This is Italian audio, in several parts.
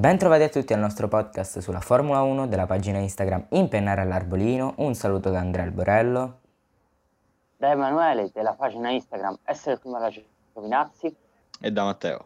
Bentrovati a tutti al nostro podcast sulla Formula 1 della pagina Instagram Impennare all'Arbolino. Un saluto da Andrea Alborello. Da Emanuele della pagina Instagram Essere prima la Giovinazzi. E da Matteo.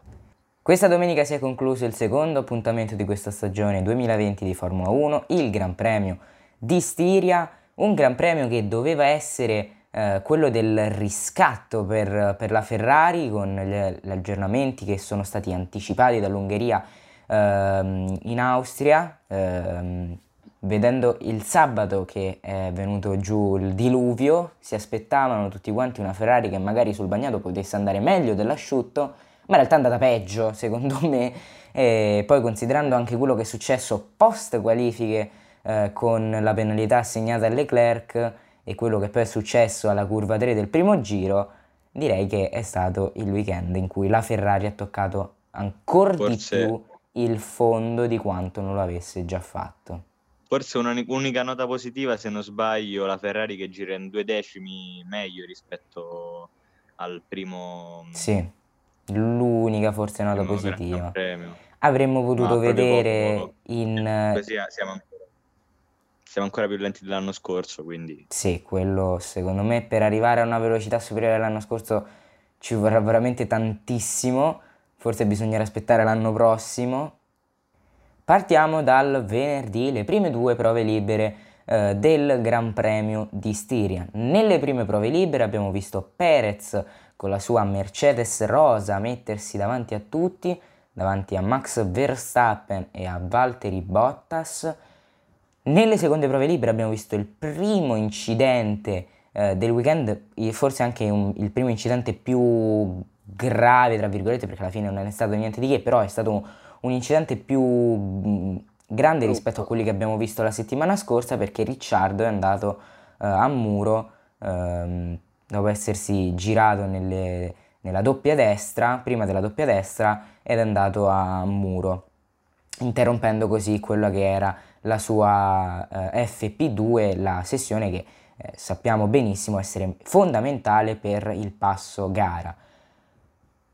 Questa domenica si è concluso il secondo appuntamento di questa stagione 2020 di Formula 1, il Gran Premio di Stiria, un Gran Premio che doveva essere eh, quello del riscatto per, per, la Ferrari con gli, gli aggiornamenti che sono stati anticipati dall'Ungheria in Austria, ehm, vedendo il sabato che è venuto giù il diluvio, si aspettavano tutti quanti una Ferrari che magari sul bagnato potesse andare meglio dell'asciutto, ma in realtà è andata peggio secondo me, e poi considerando anche quello che è successo post qualifiche eh, con la penalità assegnata a Leclerc e quello che poi è successo alla curva 3 del primo giro, direi che è stato il weekend in cui la Ferrari ha toccato ancora Forse... di più il fondo di quanto non lo avesse già fatto. Forse un'unica nota positiva, se non sbaglio, la Ferrari che gira in due decimi meglio rispetto al primo... Sì, l'unica forse nota positiva. Avremmo potuto vedere poco. in... Così siamo ancora siamo ancora più lenti dell'anno scorso, quindi... Sì, quello secondo me per arrivare a una velocità superiore all'anno scorso ci vorrà veramente tantissimo forse bisognerà aspettare l'anno prossimo. Partiamo dal venerdì, le prime due prove libere eh, del Gran Premio di Stiria. Nelle prime prove libere abbiamo visto Perez con la sua Mercedes rosa mettersi davanti a tutti, davanti a Max Verstappen e a Valtteri Bottas. Nelle seconde prove libere abbiamo visto il primo incidente eh, del weekend, forse anche un, il primo incidente più grave, tra virgolette, perché alla fine non è stato niente di che, però è stato un incidente più mm, grande rispetto a quelli che abbiamo visto la settimana scorsa perché Ricciardo è andato uh, a muro um, dopo essersi girato nelle, nella doppia destra, prima della doppia destra, ed è andato a muro, interrompendo così quella che era la sua uh, FP2, la sessione che eh, sappiamo benissimo essere fondamentale per il passo gara.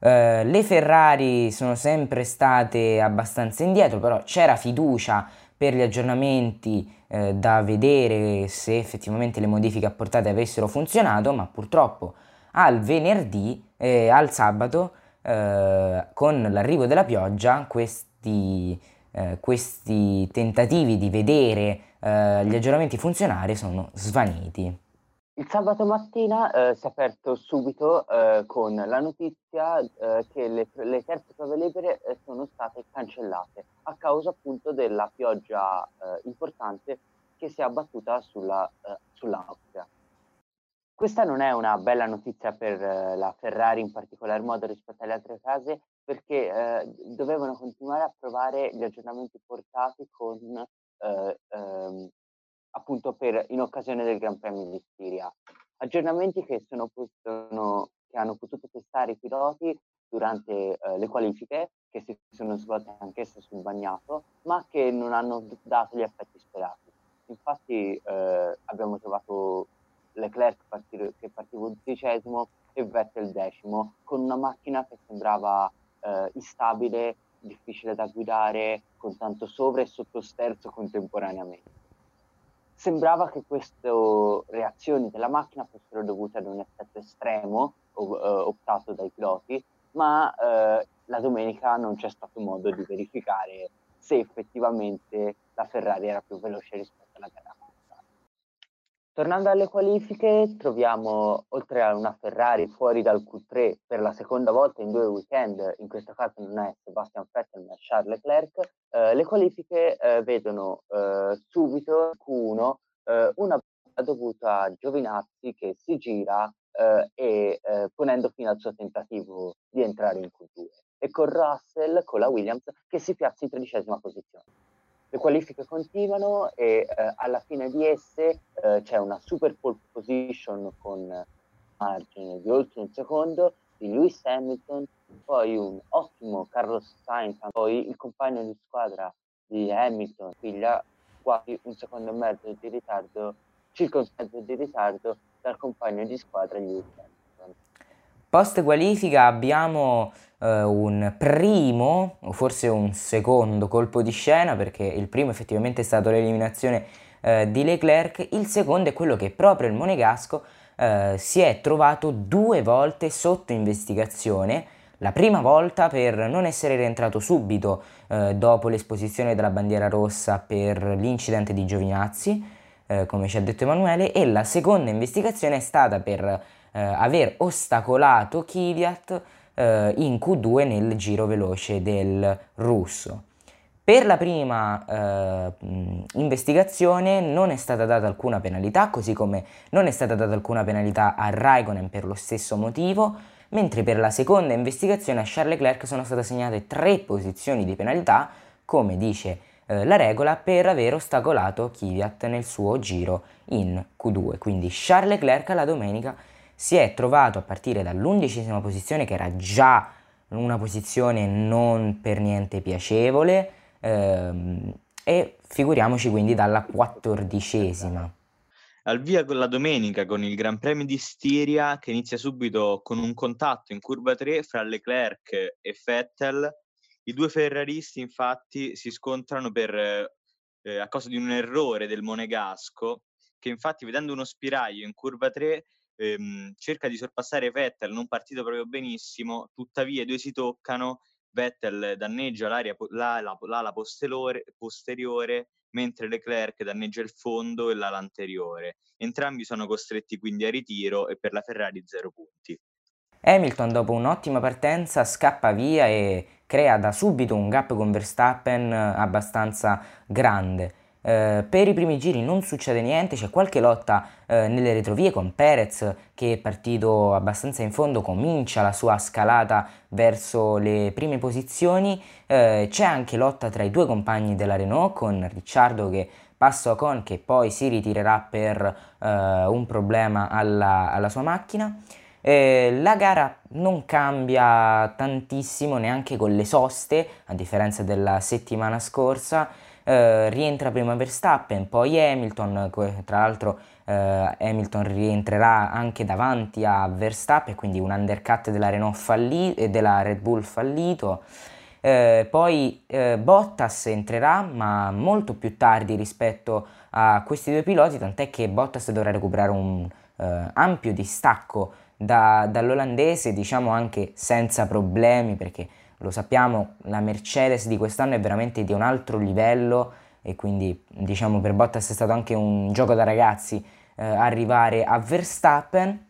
Uh, le Ferrari sono sempre state abbastanza indietro, però c'era fiducia per gli aggiornamenti uh, da vedere se effettivamente le modifiche apportate avessero funzionato, ma purtroppo al venerdì, eh, al sabato, uh, con l'arrivo della pioggia, questi, questi tentativi di vedere gli aggiornamenti funzionare sono svaniti. Il sabato mattina eh, si è aperto subito eh, con la notizia eh, che le, le, terze prove libere eh, sono state cancellate a causa appunto della pioggia eh, importante che si è abbattuta sulla, eh, sull'Austria. Questa non è una bella notizia per la Ferrari in particolar modo rispetto alle altre case perché dovevano continuare a provare gli aggiornamenti portati con ehm, appunto per, in occasione del Gran Premio di Siria. Aggiornamenti che, sono, sono, che hanno potuto testare i piloti durante eh, le qualifiche, che si sono svolte anch'esse sul bagnato, ma che non hanno dato gli effetti sperati. Infatti eh, abbiamo trovato Leclerc partire, che partiva undicesimo e Vettel decimo, con una macchina che sembrava eh, instabile, difficile da guidare, con tanto sovra e sottosterzo contemporaneamente sembrava che queste reazioni della macchina fossero dovute ad un effetto estremo eh, optato dai piloti, ma eh, la domenica non c'è stato modo di verificare se effettivamente la Ferrari era più veloce rispetto alla gara. Tornando alle qualifiche, troviamo oltre a una Ferrari fuori dal Q3 per la seconda volta in due weekend, in questo caso non è Sebastian Vettel ma Charles Leclerc, eh, le qualifiche eh, vedono eh, subito Q1 eh, una dovuta a Giovinazzi che si gira eh, e eh, ponendo fine al suo tentativo di entrare in Q2 e con Russell, con la Williams, che si piazza in tredicesima posizione. Le qualifiche continuano e eh, alla fine di esse eh, c'è una super pole position con margine di oltre un secondo di Lewis Hamilton, poi un ottimo Carlos Sainz, poi il compagno di squadra di Hamilton, figlia quasi un secondo e mezzo di ritardo, circa un mezzo di ritardo dal compagno di squadra Lewis Hamilton. Post qualifica abbiamo eh, un primo o forse un secondo colpo di scena perché il primo effettivamente è stato l'eliminazione eh, di Leclerc, il secondo è quello che proprio il Monegasco eh, si è trovato due volte sotto investigazione. La prima volta per non essere rientrato subito eh, dopo l'esposizione della bandiera rossa per l'incidente di Giovinazzi, eh, come ci ha detto Emanuele, e la seconda investigazione è stata per eh, aver ostacolato Kvyat eh, in Q2 nel giro veloce del russo. Per la prima eh, investigazione non è stata data alcuna penalità, così come non è stata data alcuna penalità a Raikkonen per lo stesso motivo, mentre per la seconda investigazione a Charles Leclerc sono state assegnate tre posizioni di penalità, come dice eh, la regola, per aver ostacolato Kvyat nel suo giro in Q2. Quindi Charles Leclerc la domenica si è trovato a partire dall'undicesima posizione, che era già una posizione non per niente piacevole, ehm, e figuriamoci quindi dalla quattordicesima. Al via con la domenica con il Gran Premio di Stiria che inizia subito con un contatto in curva 3 fra Leclerc e Vettel. I due ferraristi infatti si scontrano per, eh, a causa di un errore del Monegasco che infatti vedendo uno spiraglio in curva 3 ehm, cerca di sorpassare Vettel, non partito proprio benissimo, tuttavia i due si toccano, Vettel danneggia l'ala, l'ala posteriore, mentre Leclerc danneggia il fondo e l'ala anteriore. Entrambi sono costretti quindi a ritiro e per la Ferrari zero punti. Hamilton dopo un'ottima partenza scappa via e crea da subito un gap con Verstappen abbastanza grande. Eh, per i primi giri non succede niente, c'è qualche lotta eh, nelle retrovie con Perez che è partito abbastanza in fondo, comincia la sua scalata verso le prime posizioni, eh, c'è anche lotta tra i due compagni della Renault con Ricciardo che passa Ocon che poi si ritirerà per eh, un problema alla, alla sua macchina. Eh, la gara non cambia tantissimo neanche con le soste, a differenza della settimana scorsa. Eh, rientra prima Verstappen, poi Hamilton, tra l'altro eh, Hamilton rientrerà anche davanti a Verstappen, quindi un undercut della Renault fallito e della Red Bull fallito. Eh, poi eh, Bottas entrerà, ma molto più tardi rispetto a questi due piloti, tant'è che Bottas dovrà recuperare un eh, ampio distacco da, dall'olandese, diciamo anche senza problemi, perché lo sappiamo, la Mercedes di quest'anno è veramente di un altro livello e quindi diciamo per Bottas è stato anche un gioco da ragazzi eh, arrivare a Verstappen.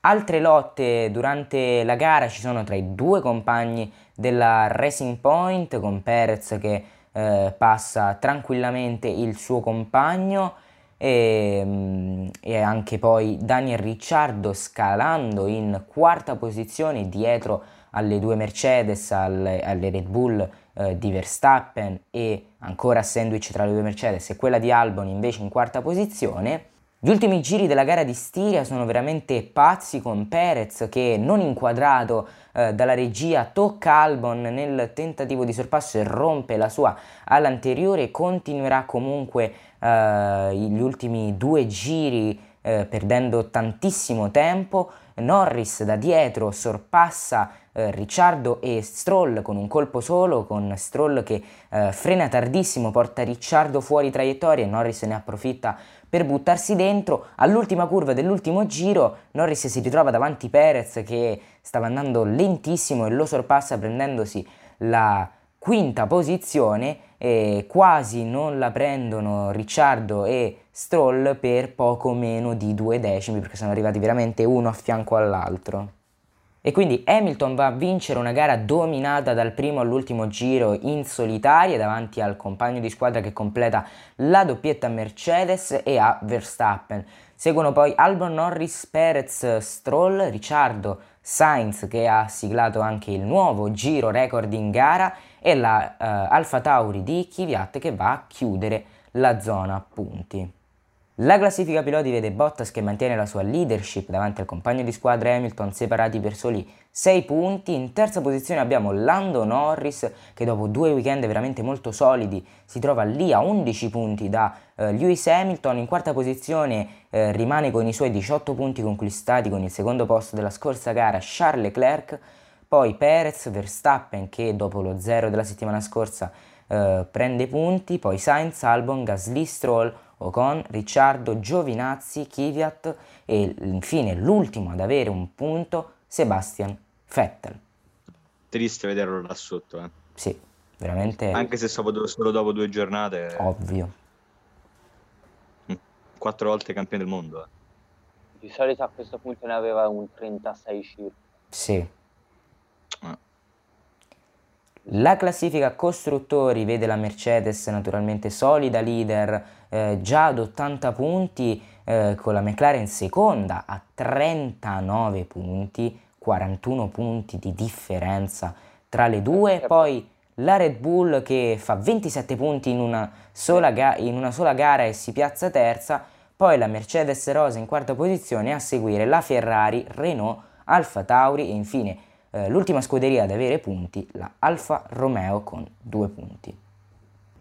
Altre lotte durante la gara ci sono tra i due compagni della Racing Point con Perez che eh, passa tranquillamente il suo compagno e, mm, e, anche poi Daniel Ricciardo scalando in quarta posizione dietro alle due Mercedes, alle, alle Red Bull eh, di Verstappen e ancora sandwich tra le due Mercedes e quella di Albon invece in quarta posizione. Gli ultimi giri della gara di Stiria sono veramente pazzi con Perez che non inquadrato eh, dalla regia tocca Albon nel tentativo di sorpasso e rompe la sua ala anteriore continuerà comunque eh, gli ultimi due giri eh, perdendo tantissimo tempo. Norris da dietro sorpassa eh, Ricciardo e Stroll con un colpo solo, con Stroll che eh, frena tardissimo, porta Ricciardo fuori traiettoria e Norris ne approfitta per buttarsi dentro. All'ultima curva dell'ultimo giro Norris si ritrova davanti Perez che stava andando lentissimo e lo sorpassa prendendosi la quinta posizione e quasi non la prendono Ricciardo e Stroll per poco meno di due decimi perché sono arrivati veramente uno a fianco all'altro. E quindi Hamilton va a vincere una gara dominata dal primo all'ultimo giro in solitaria davanti al compagno di squadra che completa la doppietta Mercedes e a Verstappen. Seguono poi Albon Norris, Perez, Stroll, Ricciardo, Sainz che ha siglato anche il nuovo giro record in gara e la uh, Alfa Tauri di Kvyat che va a chiudere la zona punti. La classifica piloti vede Bottas che mantiene la sua leadership davanti al compagno di squadra Hamilton separati per soli 6 punti. In terza posizione abbiamo Lando Norris che dopo due weekend veramente molto solidi si trova lì a 11 punti da eh, Lewis Hamilton. In quarta posizione eh, rimane con i suoi 18 punti conquistati con il secondo posto della scorsa gara Charles Leclerc. Poi Perez, Verstappen che dopo lo zero della settimana scorsa eh, prende punti. Poi Sainz, Albon, Gasly, Stroll Ocon, Ricciardo, Giovinazzi, Kvyat e infine l'ultimo ad avere un punto, Sebastian Vettel. Triste vederlo là sotto, eh. Sì, veramente. Anche se solo dopo due giornate. Ovvio. Mm, quattro volte campione del mondo. Eh. Di solito a questo punto ne aveva un 36 circa. Sì. Eh. La classifica costruttori vede la Mercedes naturalmente solida leader eh, già ad 80 punti eh, con la McLaren seconda a 39 punti, 41 punti di differenza tra le due, poi la Red Bull che fa 27 punti in una sola, ga- in una sola gara e si piazza terza, poi la Mercedes Rosa in quarta posizione, a seguire la Ferrari, Renault, Alfa Tauri e infine eh, l'ultima scuderia ad avere punti, la Alfa Romeo con due punti.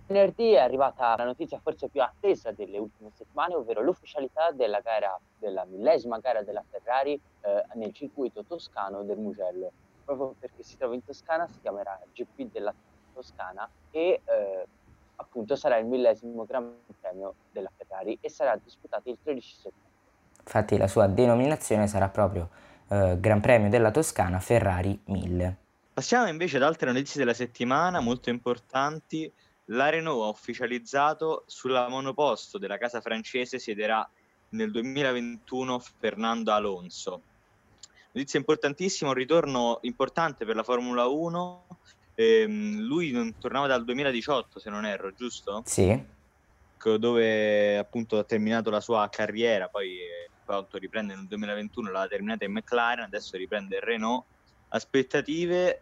Venerdì è arrivata la notizia forse più attesa delle ultime settimane, ovvero l'ufficialità della gara, della millesima gara della Ferrari eh, nel circuito toscano del Mugello. Proprio perché si trova in Toscana, si chiamerà GP della Toscana e eh, appunto sarà il millesimo Gran Premio della Ferrari e sarà disputato il 13 settembre. Infatti la sua denominazione sarà proprio eh, Gran Premio della Toscana Ferrari 1000. Passiamo invece ad altre notizie della settimana molto importanti. La Renault ha ufficializzato sulla monoposto della casa francese siederà nel 2021 Fernando Alonso. Notizia importantissima, un ritorno importante per la Formula 1. Ehm, lui non tornava dal 2018, se non erro, giusto? Sì. Dove appunto ha terminato la sua carriera, poi eh, appunto riprende nel 2021, l'ha terminata in McLaren, adesso riprende il Renault. Aspettative?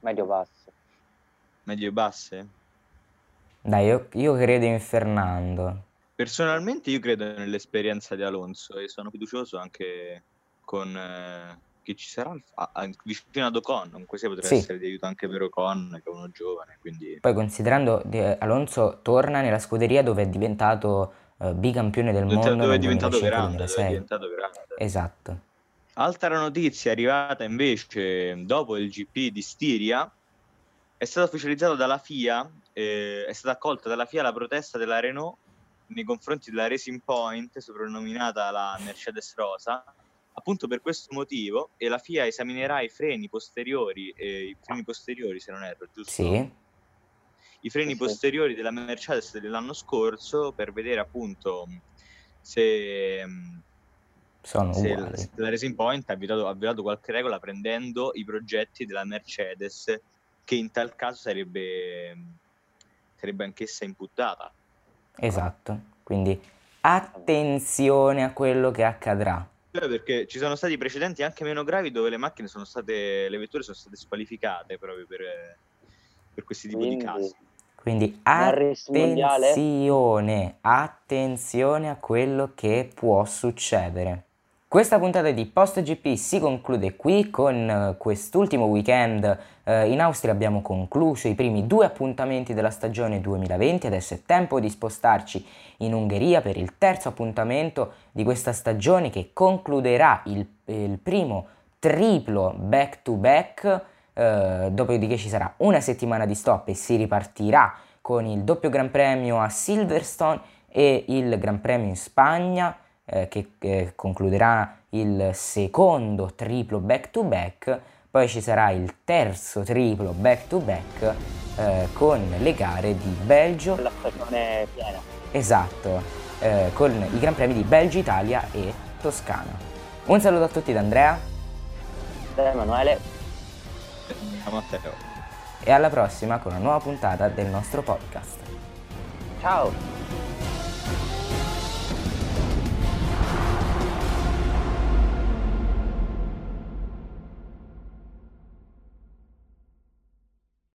Medio basse. Medio basse? Dai, io, io credo in Fernando. Personalmente io credo nell'esperienza di Alonso e sono fiducioso anche con eh, chi ci sarà ah, ah, vicino ad Ocon, comunque sia potrebbe Sì. essere di aiuto anche per Ocon che è uno giovane, quindi Poi considerando che Alonso torna nella scuderia dove è diventato eh, bicampione del mondo dove è diventato grande, dove è 2005-2006. diventato grande. Esatto. Altra notizia arrivata invece dopo il GP di Stiria è stato ufficializzato dalla FIA, eh, è stata accolta dalla FIA la protesta della Renault nei confronti della Racing Point, soprannominata la Mercedes Rosa, appunto per questo motivo, e la FIA esaminerà i freni posteriori, eh, i freni posteriori se non erro, giusto? Sì, I freni posteriori della Mercedes dell'anno scorso per vedere appunto se, sono se se la Racing Point ha violato, ha violato qualche regola prendendo i progetti della Mercedes che in tal caso sarebbe, sarebbe anch'essa imputata. Esatto. Quindi attenzione a quello che accadrà. Cioè, perché ci sono stati precedenti anche meno gravi dove le macchine sono state, le vetture sono state squalificate proprio per, per questi tipi di Quindi- casi. Quindi attenzione, attenzione a quello che può succedere. Questa puntata di Post GP si conclude qui con eh, quest'ultimo weekend. eh, in Austria abbiamo concluso i primi due appuntamenti della stagione 2020, adesso è tempo di spostarci in Ungheria per il terzo appuntamento di questa stagione che concluderà il, il primo triplo back to back. Eh, dopodiché ci sarà una settimana di stop e si ripartirà con il doppio Gran Premio a Silverstone e il Gran Premio in Spagna eh, che eh, concluderà il secondo triplo back to back, poi ci sarà il terzo triplo back to back eh, con le gare di Belgio, La stagione piena. esatto, eh, con i Gran Premi di Belgio, Italia e Toscana. Un saluto a tutti da Andrea Da Emanuele. A Matteo. e alla prossima con una nuova puntata del nostro podcast. Ciao.